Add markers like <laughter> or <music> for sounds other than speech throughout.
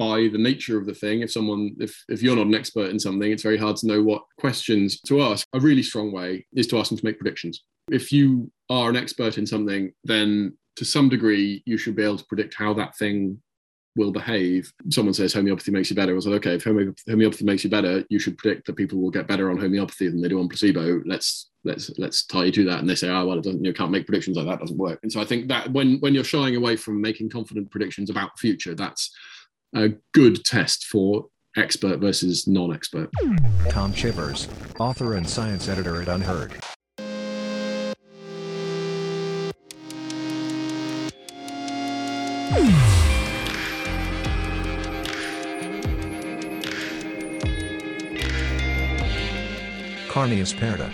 by the nature of the thing. If someone, if if you're not an expert in something, it's very hard to know what questions to ask. A really strong way is to ask them to make predictions. If you are an expert in something, then to some degree you should be able to predict how that thing will behave. Someone says homeopathy makes you better. I was like, okay, if homeopathy makes you better, you should predict that people will get better on homeopathy than they do on placebo. Let's let's let's tie you to that. And they say, oh well, it doesn't. You can't make predictions like that. Doesn't work. And so I think that when when you're shying away from making confident predictions about the future, that's a good test for expert versus non-expert. Tom Chivers, author and science editor at UnHerd. Carneus Parda.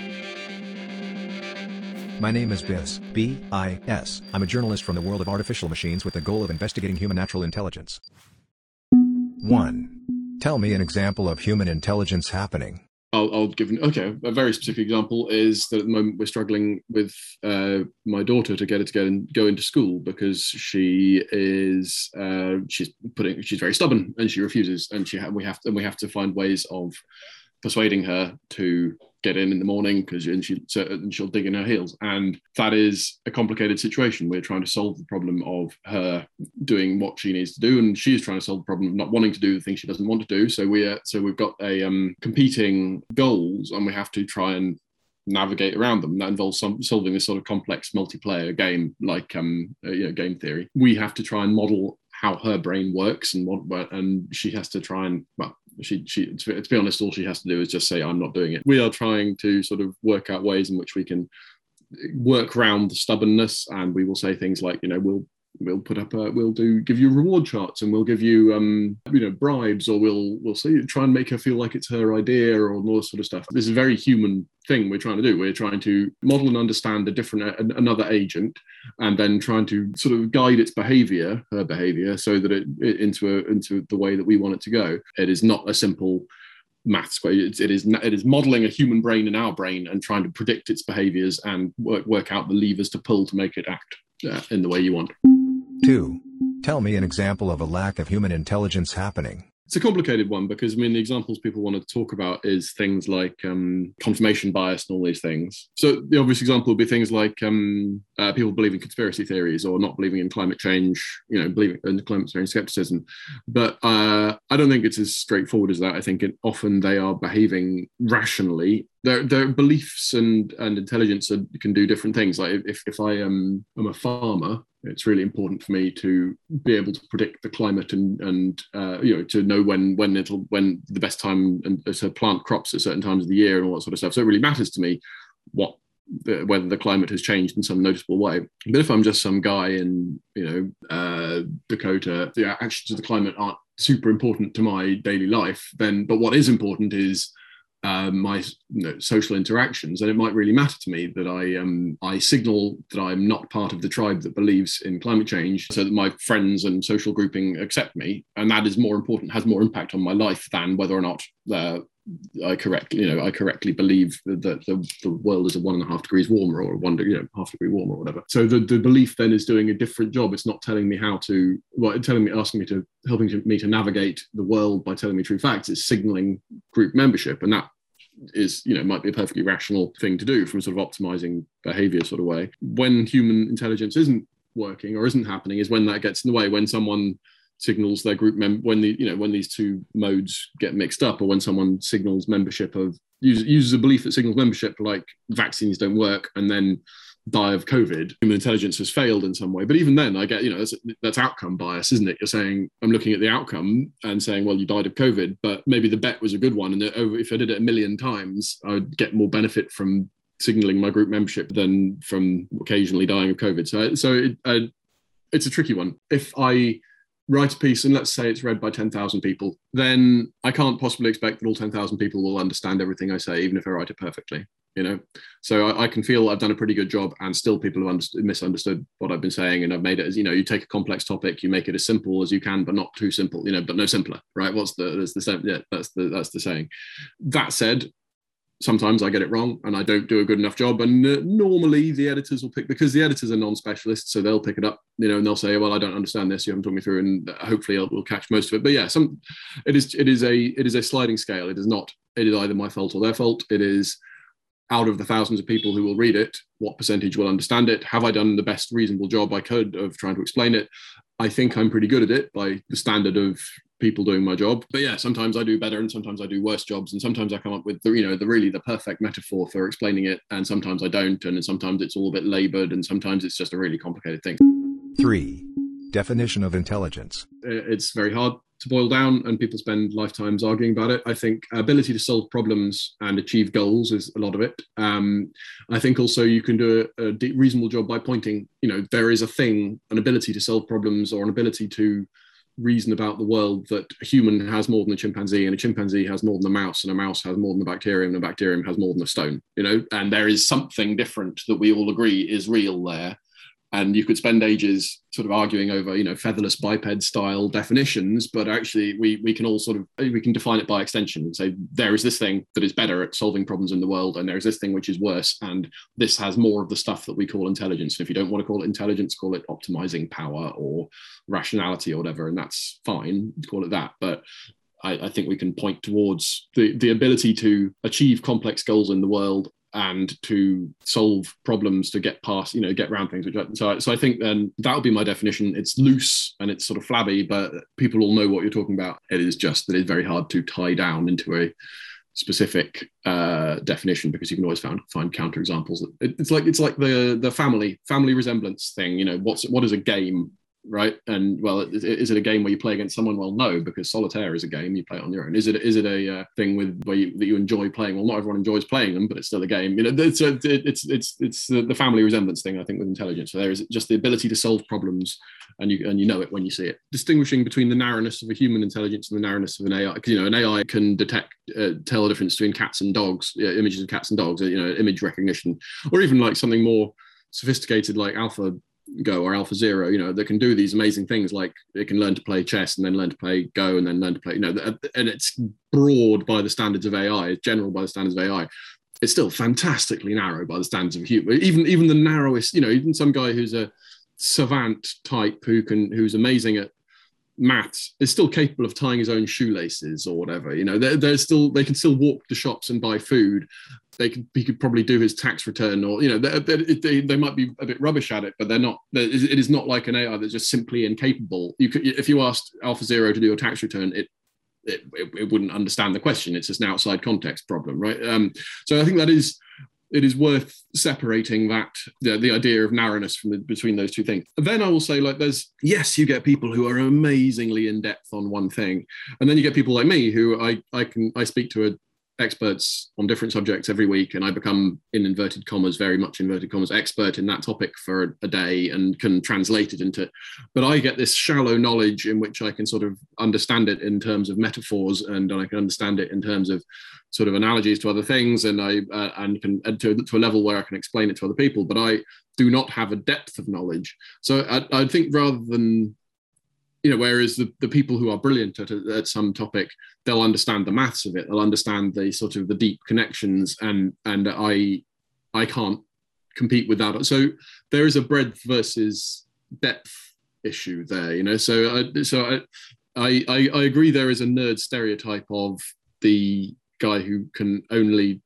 My name is Bis, B-I-S. I'm a journalist from the world of artificial machines with the goal of investigating human natural intelligence. 1. Tell me an example of human intelligence happening. I'll, I'll give an, okay a very specific example is that at the moment we're struggling with uh, my daughter to get her to go and go into school because she is uh, she's putting she's very stubborn and she refuses and she ha- we have to, and we have to find ways of persuading her to get in in the morning because and she and she'll dig in her heels and that is a complicated situation we're trying to solve the problem of her doing what she needs to do and she's trying to solve the problem of not wanting to do the things she doesn't want to do so we're so we've got a um, competing goals and we have to try and navigate around them. That involves some, solving this sort of complex multiplayer game, like um, uh, you know, game theory. We have to try and model how her brain works and what, and she has to try and well, she she to, be honest, all she has to do is just say I'm not doing it. We are trying to sort of work out ways in which we can work around the stubbornness, and we will say things like, you know, we'll we'll put up a we'll do give you reward charts and we'll give you um you know bribes or we'll we'll say try and make her feel like it's her idea or all this sort of stuff this is very human thing we're trying to do we're trying to model and understand a different another agent and then trying to sort of guide its behavior her behavior so that it, it into a into the way that we want it to go it is not a simple maths it is it is modeling a human brain in our brain and trying to predict its behaviors and work work out the levers to pull to make it act uh, in the way you want 2. Tell me an example of a lack of human intelligence happening. It's a complicated one because I mean the examples people want to talk about is things like um, confirmation bias and all these things. So the obvious example would be things like um, uh, people believing conspiracy theories or not believing in climate change, you know, believing in climate change skepticism. But uh, I don't think it's as straightforward as that. I think it, often they are behaving rationally. Their, their beliefs and and intelligence are, can do different things. Like if if I am I'm a farmer it's really important for me to be able to predict the climate and and uh, you know to know when when it'll when the best time and to plant crops at certain times of the year and all that sort of stuff. So it really matters to me what the, whether the climate has changed in some noticeable way. But if I'm just some guy in you know uh, Dakota, the actions of the climate aren't super important to my daily life. Then, but what is important is uh, my you know, social interactions, and it might really matter to me that I um, I signal that I'm not part of the tribe that believes in climate change, so that my friends and social grouping accept me, and that is more important, has more impact on my life than whether or not uh, I correctly, you know, I correctly believe that the, the world is a one and a half degrees warmer or a one, you know, half degree warmer or whatever. So the, the belief then is doing a different job. It's not telling me how to, well, telling me, asking me to, helping to, me to navigate the world by telling me true facts. It's signaling group membership, and that is you know might be a perfectly rational thing to do from sort of optimizing behavior sort of way when human intelligence isn't working or isn't happening is when that gets in the way when someone signals their group mem when the you know when these two modes get mixed up or when someone signals membership of uses, a belief that signals membership like vaccines don't work and then die of COVID, human intelligence has failed in some way. But even then, I get, you know, that's, that's, outcome bias, isn't it? You're saying, I'm looking at the outcome and saying, well, you died of COVID, but maybe the bet was a good one. And if I did it a million times, I would get more benefit from signaling my group membership than from occasionally dying of COVID. So, so it, uh, it's a tricky one. If I write a piece and let's say it's read by 10,000 people, then I can't possibly expect that all 10,000 people will understand everything I say, even if I write it perfectly you know so I, I, can feel i've done a pretty good job and still people have understood, misunderstood what i've been saying and i've made it as you know you take a complex topic you make it as simple as you can but not too simple you know but no simpler right what's the that's the same? yeah that's the that's the saying that said sometimes I get it wrong and I don't do a good enough job. And uh, normally the editors will pick because the editors are non-specialists, so they'll pick it up, you know, and they'll say, "Well, I don't understand this. You haven't talked me through," and hopefully I'll, we'll catch most of it. But yeah, some it is it is a it is a sliding scale. It is not it is either my fault or their fault. It is out of the thousands of people who will read it, what percentage will understand it? Have I done the best reasonable job I could of trying to explain it? I think I'm pretty good at it by the standard of people doing my job. But yeah, sometimes I do better and sometimes I do worse jobs. And sometimes I come up with the, you know, the really the perfect metaphor for explaining it. And sometimes I don't. And sometimes it's all a bit labored and sometimes it's just a really complicated thing. Three, definition of intelligence. Uh, it's very hard to boil down and people spend lifetimes arguing about it. I think ability to solve problems and achieve goals is a lot of it. Um, I think also you can do a, a reasonable job by pointing, you know, there is a thing, an ability to solve problems or an ability to reason about the world that a human has more than a chimpanzee and a chimpanzee has more than a mouse and a mouse has more than a bacterium and a bacterium has more than a stone you know and there is something different that we all agree is real there and you could spend ages sort of arguing over you know featherless biped style definitions but actually we we can all sort of we can define it by extension and say there is this thing that is better at solving problems in the world and there is this thing which is worse and this has more of the stuff that we call intelligence. And if you don't want to call it intelligence call it optimizing power or rationality or whatever and that's fine call it that. But I, I, think we can point towards the, the ability to achieve complex goals in the world and to solve problems to get past, you know, get around things. Which I, so, so I think then that would be my definition. It's loose and it's sort of flabby, but people all know what you're talking about. It is just that it's very hard to tie down into a specific uh, definition because you can always find find counterexamples. It, it's like it's like the the family family resemblance thing. You know, what's what is a game? Right? And well, is, is, it a game where you play against someone? Well, no, because solitaire is a game you play on your own. Is it is it a uh, thing with where you, that you enjoy playing? Well, not everyone enjoys playing them, but it's still a game. You know, it's a, it's it's it's the family resemblance thing. I think with intelligence, so there is just the ability to solve problems, and you and you know it when you see it. Distinguishing between the narrowness of a human intelligence and the narrowness of an AI, because you know an AI can detect uh, tell the difference between cats and dogs, images of cats and dogs, you know, image recognition, or even like something more sophisticated like alpha Go or Alpha Zero, you know, that can do these amazing things like it can learn to play chess and then learn to play Go and then learn to play, you know, uh, and it's broad by the standards of AI, general by the standards of AI. It's still fantastically narrow by the standards of human. Even even the narrowest, you know, even some guy who's a savant type who can who's amazing at maths is still capable of tying his own shoelaces or whatever. You know, they're, they're still they can still walk to shops and buy food, they could he could probably do his tax return or you know they, they, they might be a bit rubbish at it but they're not it is not like an ai that's just simply incapable. You could if you asked alpha zero to do a tax return it it, it, it wouldn't understand the question. It's just an outside context problem right? Um, so i think that is it is worth separating that the, the idea of narrowness from the, between those two things. then I will say, like, there's yes, you get people who are amazingly in depth on one thing, and then you get people like me who I I can I speak to a experts on different subjects every week and i become in inverted commas very much inverted commas expert in that topic for a, day and can translate it into but i get this shallow knowledge in which i can sort of understand it in terms of metaphors and i can understand it in terms of sort of analogies to other things and i uh, and can and to, to a level where i can explain it to other people but i do not have a depth of knowledge. So i, I think rather than you know whereas the, the people who are brilliant at, at some topic they'll understand the maths of it. They'll understand the sort of the deep connections and and i i can't compete with that. So there is a breadth versus depth issue there you know? So I, so I, I i agree there is a nerd stereotype of the guy who can only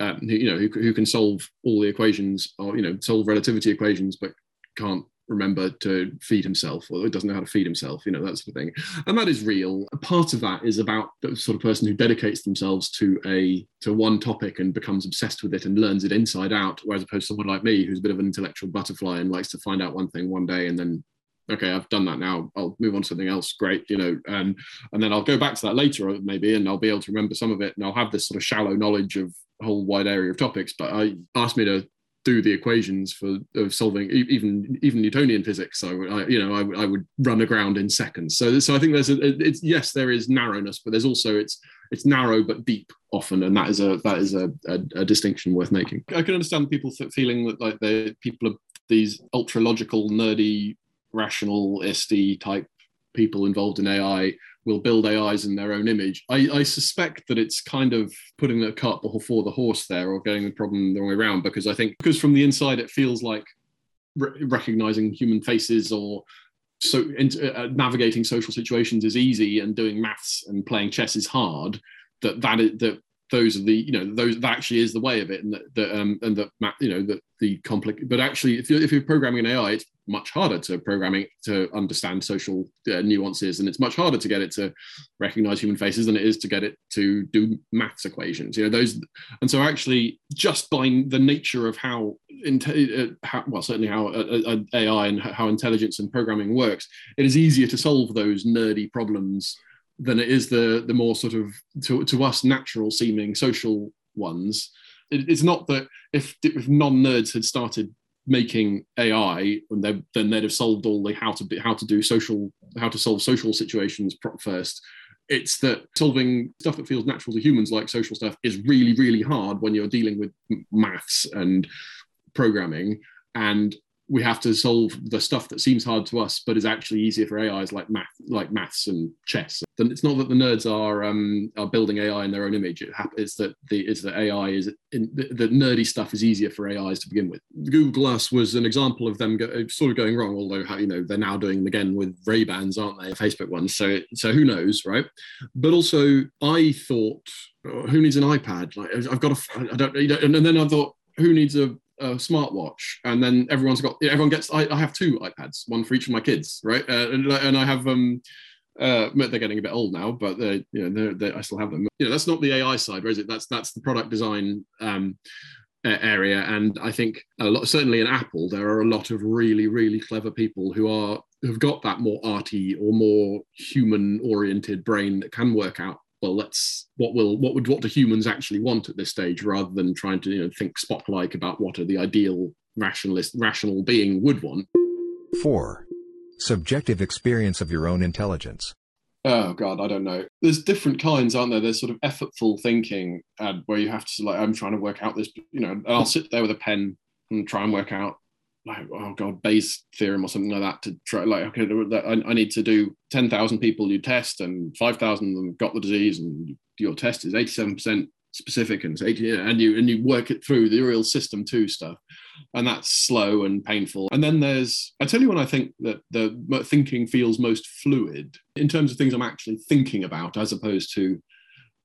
uh, you know who, who can solve all the equations or you know solve relativity equations but can't remember to feed himself or doesn't know how to feed himself, you know, that sort of thing. And that is real. A part of that is about the sort of person who dedicates themselves to a to one topic and becomes obsessed with it and learns it inside out, whereas opposed to someone like me who's a bit of an intellectual butterfly and likes to find out one thing one day and then okay i've done that now i'll move on to something else great you know and and then i'll go back to that later maybe and i'll be able to remember some of it and i'll have this sort of shallow knowledge of a whole wide area of topics but i asked me to do the equations for of solving even even Newtonian physics. So I, you know, I, I would run aground in seconds. So so I think there's a it's yes there is narrowness, but there's also it's it's narrow but deep often, and that is a that is a, a, a distinction worth making. I can understand people feeling that like the people are these ultra logical, nerdy, rational, SD type people involved in AI will build AIs in their own image. I, I, suspect that it's kind of putting the cart before the horse there, or getting the problem the wrong way around. Because I think because from the inside it feels like re- recognizing human faces or so uh, navigating social situations is easy and doing maths and playing chess is hard that that is, that those are the you know those that actually is the way of it. And that, um and that you know that the complex but actually if you're if you're programming an ai it's much harder to programming to understand social uh, nuances. And it's much harder to get it to recognize human faces than it is to get it to do maths equations you know those and so actually just by the nature of how, uh, how well certainly how uh, uh, ai and how intelligence and programming works it is easier to solve those nerdy problems than it is the the more sort of to, to us natural seeming social ones. It, it's not that if if non nerds had started making AI, then they'd have solved all the how to be, how to do social how to solve social situations first. It's that solving stuff that feels natural to humans, like social stuff, is really really hard when you're dealing with maths and programming and we have to solve the stuff that seems hard to us, but is actually easier for AIs like math, like maths and chess. Then it's not that the nerds are um, are building AI in their own image. It it's that the it's that AI is in, the, the, nerdy stuff is easier for AIs to begin with. Google Glass was an example of them go, sort of going wrong. Although you know they're now doing them again with Ray Bans, aren't they? Facebook ones. So so who knows, right? But also I thought, oh, who needs an iPad? Like I've got a, I don't, know. and then I thought, who needs a a smartwatch, and then everyone's got everyone gets. I, I have two iPads, one for each of my kids, right? Uh, and, and I have um, uh, they're getting a bit old now, but they, you know, they're, they're, I still have them. You know, that's not the AI side, is it? That's that's the product design um, area, and I think a lot, certainly in Apple, there are a lot of really, really clever people who are who've got that more arty or more human-oriented brain that can work out well let's what will what would what do humans actually want at this stage rather than trying to you know think spock like about what are the ideal rationalist rational being would want? 4 subjective experience of your own intelligence. Oh god i don't know. There's different kinds aren't there? There's sort of effortful thinking and where you have to like i'm trying to work out this you know i'll sit there with a pen and try and work out like oh god Bayes theorem or something like that to try like okay I, need to do 10,000 people you test and 5,000 of them got the disease and your test is 87% specific and 80 and you and you work it through the real system two stuff. And that's slow and painful. And then there's I tell you when I think that the thinking feels most fluid in terms of things I'm actually thinking about as opposed to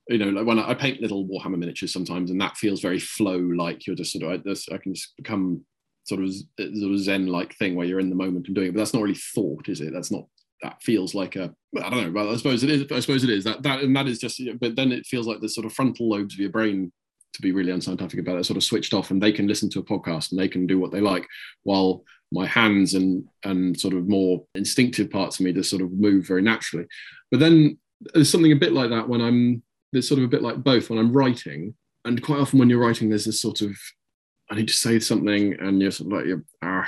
you know, like when I, paint little Warhammer miniatures sometimes, and that feels very flow like you're just sort of I, I can just become sort of sort of zen like thing where you're in the moment and doing it but that's not really thought is it? That's not that feels like a I don't know but I suppose it is I suppose it is. That that and that is just but then it feels like the sort of frontal lobes of your brain to be really unscientific about it sort of switched off and they can listen to a podcast and they can do what they like while my hands and and sort of more instinctive parts of me just sort of move very naturally. But then there's something a bit like that when I'm there's sort of a bit like both when I'm writing and quite often when you're writing there's this sort of I need to say something, and you're sort of like, you're, ah,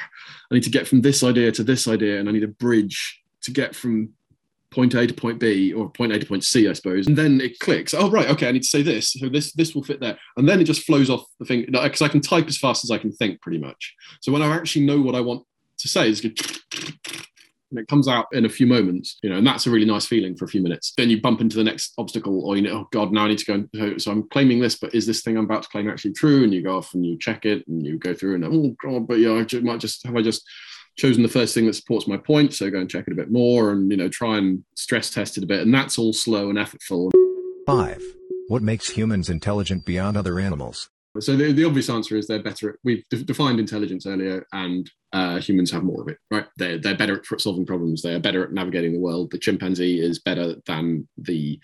I need to get from this idea to this idea, and I need a bridge to get from point A to point B, or point A to point C, I suppose. And then it clicks. Oh, right, okay, I need to say this, so this this will fit there, and then it just flows off the thing because I can type as fast as I can think, pretty much. So when I actually know what I want to say, it's good and it comes out in a few moments, you know, and that's a really nice feeling for a few minutes. Then you bump into the next obstacle, or you know, oh God, now I need to go. And, so I'm claiming this, but is this thing I'm about to claim actually true? And you go off and you check it, and you go through, and oh God, but yeah, I just, might just have I just chosen the first thing that supports my point, so go and check it a bit more, and you know, try and stress test it a bit, and that's all slow and effortful. Five. What makes humans intelligent beyond other animals? So the, the obvious answer is they're better. At, we've de- defined intelligence earlier, and uh, humans have more of it. Right? They're they're better at solving problems. They are better at navigating the world. The chimpanzee is better than the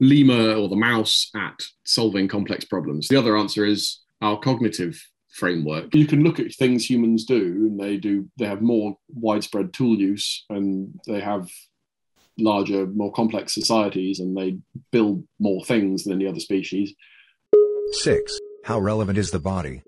lemur or the mouse at solving complex problems. The other answer is our cognitive framework. You can look at things humans do, and they do. They have more widespread tool use, and they have larger, more complex societies, and they build more things than any other species. Six. How relevant is the body?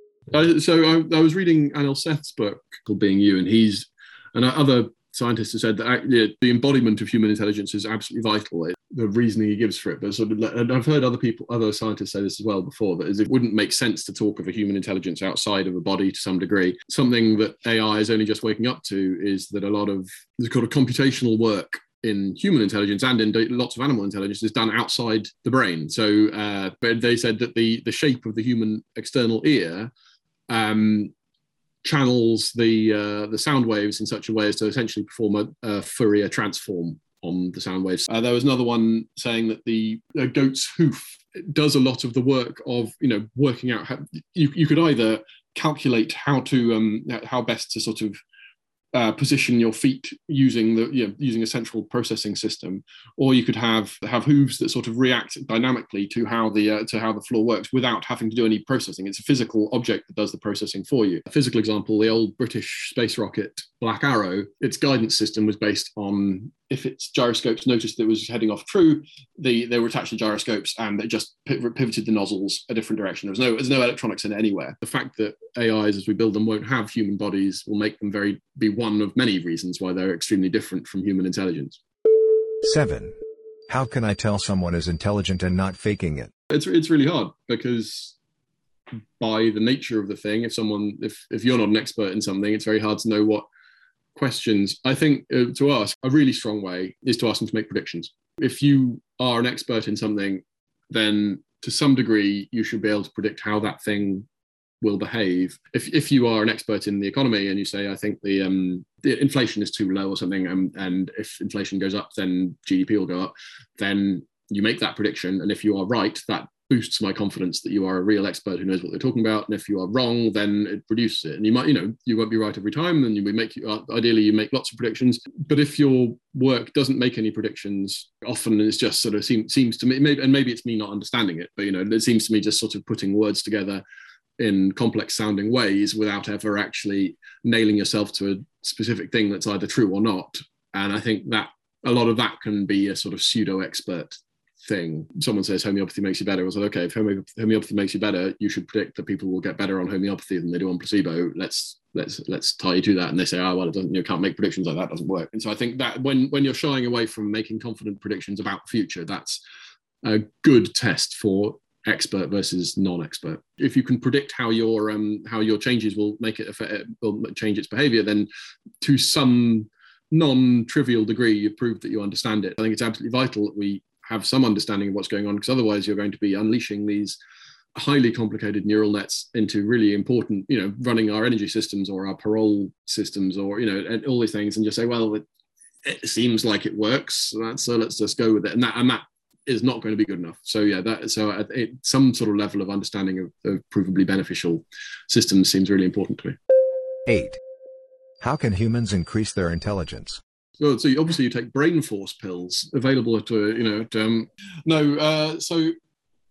So I, I, was reading Anil Seth's book called Being You, and he's and other scientists have said that the embodiment of human intelligence is absolutely vital. The reasoning he gives for it, but sort of, and I've heard other people, other scientists say this as well before, that it wouldn't make sense to talk of a human intelligence outside of a body to some degree. Something that AI is only just waking up to is that a lot of there's kind of computational work in human intelligence and in lots of animal intelligence is done outside the brain. So, uh, but they said that the the shape of the human external ear um, channels the uh, the sound waves in such a way as to essentially perform a, a Fourier transform on the sound waves. Uh, there was another one saying that the goat's hoof does a lot of the work of you know working out how you, you could either calculate how to um, how best to sort of uh, position your feet using the you know, using a central processing system, or you could have have hooves that sort of react dynamically to how the uh, to how the floor works without having to do any processing. It's a physical object that does the processing for you. A physical example: the old British space rocket Black Arrow. Its guidance system was based on if its gyroscopes noticed that it was heading off true, the, they were attached to gyroscopes and it just pivoted the nozzles a different direction. There was no, there's no electronics in it anywhere. The fact that AIs, as we build them, won't have human bodies will make them very be one of many reasons why they're extremely different from human intelligence. Seven. How can I tell someone is intelligent and not faking it? It's it's really hard because by the nature of the thing, if someone if if you're not an expert in something, it's very hard to know what questions, I think uh, to ask a really strong way is to ask them to make predictions. If you are an expert in something, then to some degree you should be able to predict how that thing will behave. If, if you are an expert in the economy and you say, I think the, um, the inflation is too low or something, and, and if inflation goes up, then GDP will go up, then you make that prediction. And if you are right, that boosts my confidence that you are a real expert who knows what they're talking about. And if you are wrong, then it reduces it. And you might, you know, you won't be right every time. And you make you uh, ideally you make lots of predictions. But if your work doesn't make any predictions, often it's just sort of seems seems to me, maybe, and maybe it's me not understanding it, but you know, it seems to me just sort of putting words together in complex sounding ways without ever actually nailing yourself to a specific thing that's either true or not. And I think that a lot of that can be a sort of pseudo expert thing. Someone says homeopathy makes you better. I was like, okay, if homeopathy makes you better, you should predict that people will get better on homeopathy than they do on placebo. Let's let's let's tie you to that. And they say, oh well, it doesn't. You can't make predictions like that. Doesn't work. And so I think that when when you're shying away from making confident predictions about the future, that's a good test for expert versus non-expert. If you can predict how your um how your changes will make it affect, will change its behavior, then to some non-trivial degree you've proved that you understand it. I think it's absolutely vital that we have some understanding of what's going on because otherwise you're going to be unleashing these highly complicated neural nets into really important you know running our energy systems or our parole systems or you know and all these things and just say well it, it seems like it works so, let's just go with it. And that and that is not going to be good enough. So yeah that so uh, it, some sort of level of understanding of, of provably beneficial systems seems really important to me. Eight. How can humans increase their intelligence so, obviously you take brain force pills available to you know to, um, no uh, so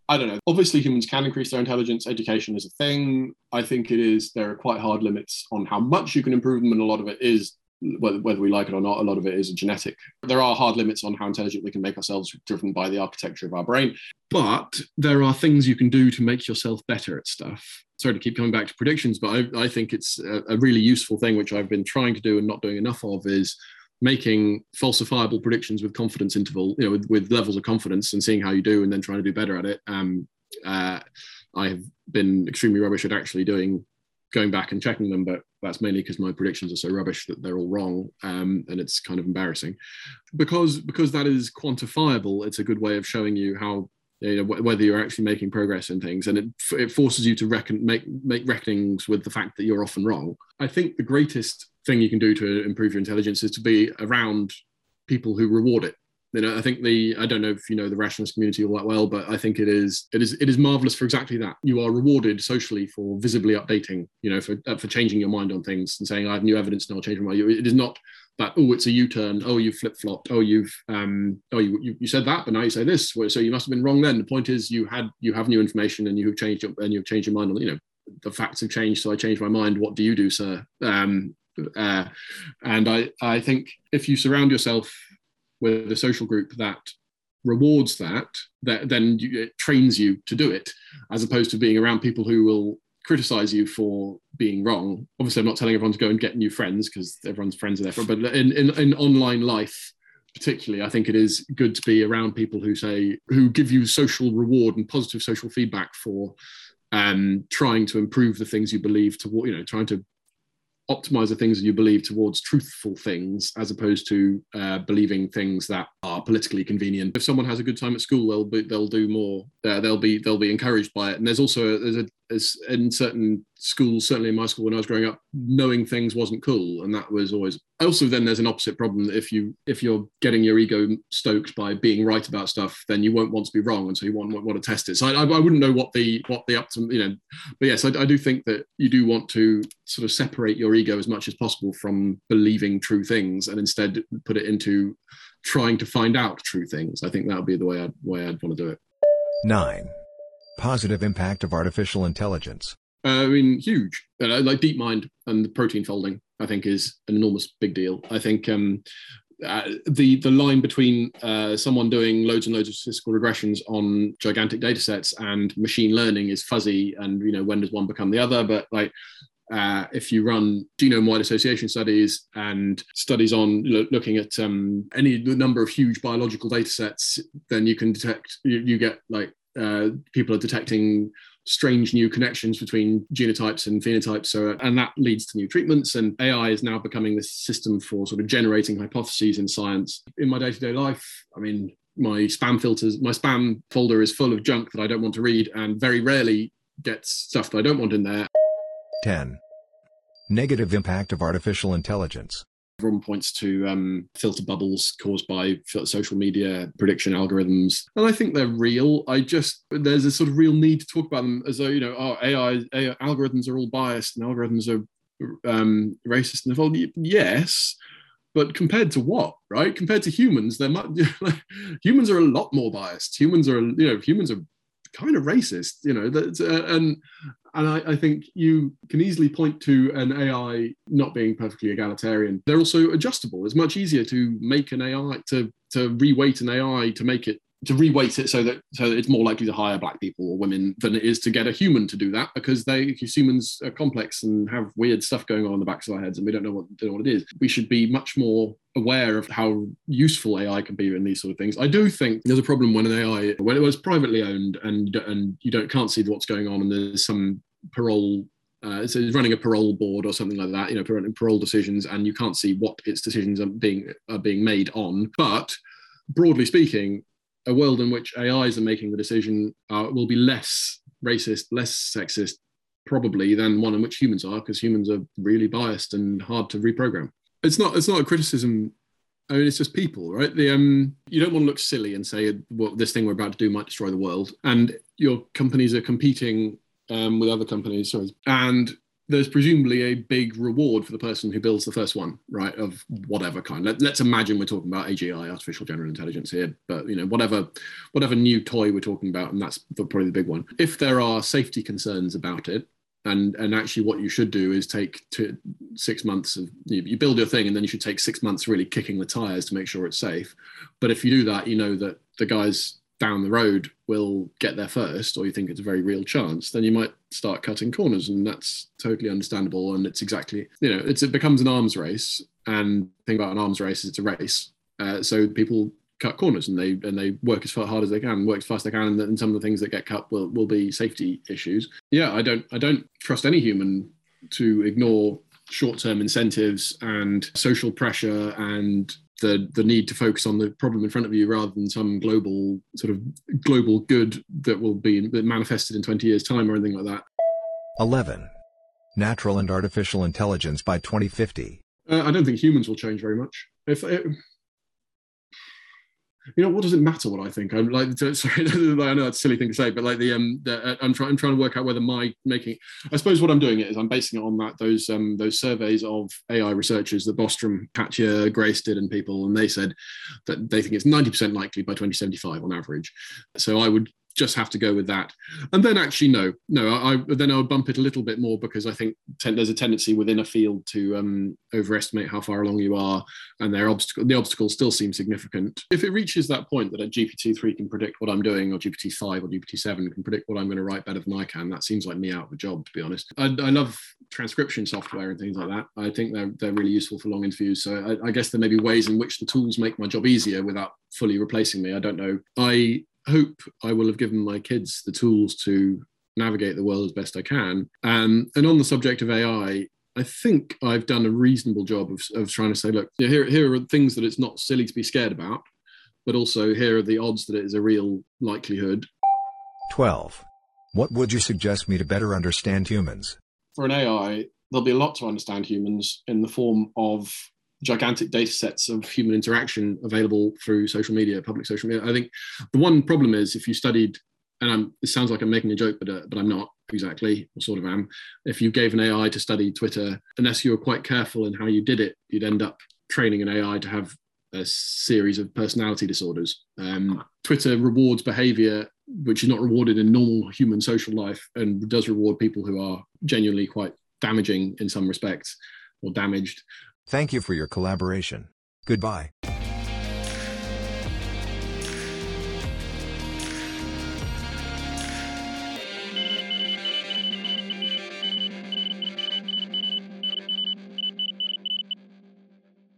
I don't know. Obviously, humans can increase their intelligence. Education is a thing. I think it is. There are quite hard limits on how much you can improve them, and a lot of it is whether, whether we like it or not. A lot of it is genetic. There are hard limits on how intelligent we can make ourselves, driven by the architecture of our brain. But there are things you can do to make yourself better at stuff. Sorry to keep coming back to predictions, but I, I think it's a, a really useful thing, which I've been trying to do and not doing enough of, is making falsifiable predictions with confidence interval, you know, with, with levels of confidence and seeing how you do and then trying to do better at it. Um, uh, I have been extremely rubbish at actually doing going back and checking them, but that's mainly because my predictions are so rubbish that they're all wrong, um, and it's kind of embarrassing. Because because that is quantifiable, it's a good way of showing you how you know whether you're actually making progress in things, and it it forces you to reckon make make reckonings with the fact that you're often wrong. I think the greatest thing you can do to improve your intelligence is to be around people who reward it. You know i think the i don't know if you know the rationalist community all that well but i think it is it is it is marvelous for exactly that. You are rewarded socially for visibly updating you know for uh, for changing your mind on things and saying i have new evidence and i'll change my mind. It is not that oh it's a u-turn. Oh you flip-flopped. Oh you've um oh you, you, you said that but now you say this. So you must have been wrong then. The point is you had you have new information and you have changed and you've changed your mind on you know the facts have changed so i changed my mind. What do you do sir? Um uh, and I, I think if you surround yourself with a social group that rewards that, that then you, it trains you to do it, as opposed to being around people who will criticize you for being wrong. Obviously, I'm not telling everyone to go and get new friends because everyone's friends are there but in, in, in online life, particularly, I think it is good to be around people who say, who give you social reward and positive social feedback for um, trying to improve the things you believe to, you know, trying to optimize the things that you believe towards truthful things as opposed to uh, believing things that are politically convenient. If someone has a good time at school they'll be they'll do more. Uh, they'll be they'll be encouraged by it. And there's also there's a as in certain schools, certainly in my school when I was growing up, knowing things wasn't cool, and that was always. Also, then there's an opposite problem that if you if you're getting your ego stoked by being right about stuff, then you won't want to be wrong, and so you want, want to test it. So I, I, wouldn't know what the what the up to you know, but yes, I, I do think that you do want to sort of separate your ego as much as possible from believing true things, and instead put it into trying to find out true things. I think that would be the way I'd way I'd want to do it. Nine positive impact of artificial intelligence? Uh, I mean, huge. Uh, like DeepMind and the protein folding, I think, is an enormous big deal. I think um, uh, the the line between uh, someone doing loads and loads of statistical regressions on gigantic data sets and machine learning is fuzzy, and you know when does one become the other? But like uh, if you run genome-wide association studies and studies on lo- looking at um, any number of huge biological data sets, then you can detect you, you get like uh, people are detecting strange new connections between genotypes and phenotypes. So, uh, and that leads to new treatments. And AI is now becoming this system for sort of generating hypotheses in science. In my day to day life, I mean, my spam filters, my spam folder is full of junk that I don't want to read and very rarely gets stuff that I don't want in there. 10. Negative impact of artificial intelligence. Everyone points to um, filter bubbles caused by social media prediction algorithms, and I think they're real. I just there's a sort of real need to talk about them as though you know, oh, AI, AI algorithms are all biased and algorithms are um, racist and well, yes, but compared to what, right? Compared to humans, they're much, <laughs> humans are a lot more biased. Humans are, you know, humans are kind of racist, you know, that, uh, and and I, I, think you can easily point to an AI not being perfectly egalitarian. They're also adjustable. It's much easier to make an AI to to reweight an AI to make it to reweight it so that so that it's more likely to hire black people or women than it is to get a human to do that because they humans are complex and have weird stuff going on in the backs of our heads and we don't know what, don't know what it is. We should be much more aware of how useful AI can be in these sort of things. I do think there's a problem when an AI when it was privately owned and and you don't can't see what's going on and there's some parole uh, so running a parole board or something like that, you know, parole decisions, and you can't see what its decisions are being are being made on. But broadly speaking, a world in which AIs are making the decision uh, will be less racist, less sexist, probably than one in which humans are, because humans are really biased and hard to reprogram. It's not it's not a criticism. I mean, it's just people, right? The um, you don't want to look silly and say, "Well, this thing we're about to do might destroy the world," and your companies are competing um, with other companies, sorry, and there's presumably a big reward for the person who builds the first one, right? Of whatever kind. Let, us imagine we're talking about AGI, artificial general intelligence here, but you know, whatever, whatever new toy we're talking about, and that's probably the big one. If there are safety concerns about it, and and actually, what you should do is take two, six months of you, you build your thing, and then you should take six months really kicking the tires to make sure it's safe. But if you do that, you know that the guys down the road will get there first, or you think it's a very real chance, then you might start cutting corners, and that's totally understandable. And it's exactly, you know, it becomes an arms race, and think about an arms race is it's a race. Uh, so people cut corners and they and they work as hard as they can, work as fast as they can, and, and some of the things that get cut will will be safety issues. Yeah, I don't I don't trust any human to ignore short-term incentives and social pressure and the the need to focus on the problem in front of you rather than some global sort of global good that will be manifested in 20 years time or anything like that. 11 natural and artificial intelligence by 2050 uh, i don't think humans will change very much. If it, you know, what does it matter what I think? I'm like, <laughs> sorry, <laughs> I know that's a silly thing to say, but like the um, the, uh, I'm trying, I'm trying to work out whether my making, I suppose what I'm doing is I'm basing it on that those um those surveys of AI researchers that Bostrom, Katja, Grace did, and people, and they said that they think it's 90% likely by 2075 on average. So I would just have to go with that. And then actually, no, no, I, then I would bump it a little bit more because I think ten, there's a tendency within a field to um, overestimate how far along you are, and their obstacle, the obstacles still seem significant. If it reaches that point that a GPT three can predict what I'm doing, or GPT five or GPT seven can predict what I'm going to write better than I can, that seems like me out of a job, to be honest. I, I love transcription software and things like that. I think they're they're really useful for long interviews. So I, I guess there may be ways in which the tools make my job easier without fully replacing me. I don't know. I hope I will have given my kids the tools to navigate the world as best I can. Um, and on the subject of AI, I think I've done a reasonable job of, of trying to say, look, here, here are things that it's not silly to be scared about, but also here are the odds that it is a real likelihood. 12. What would you suggest me to better understand humans? For an AI, there'll be a lot to understand humans in the form of gigantic data sets of human interaction available through social media, public social media. I think the one problem is if you studied, and I'm, it sounds like I'm making a joke, but uh, but I'm not exactly, or sort of am. If you gave an AI to study Twitter, unless you were quite careful in how you did it, you'd end up training an AI to have a series of personality disorders. Um, Twitter rewards behavior which is not rewarded in normal human social life and does reward people who are genuinely quite damaging in some respects or damaged. Thank you for your collaboration. Goodbye.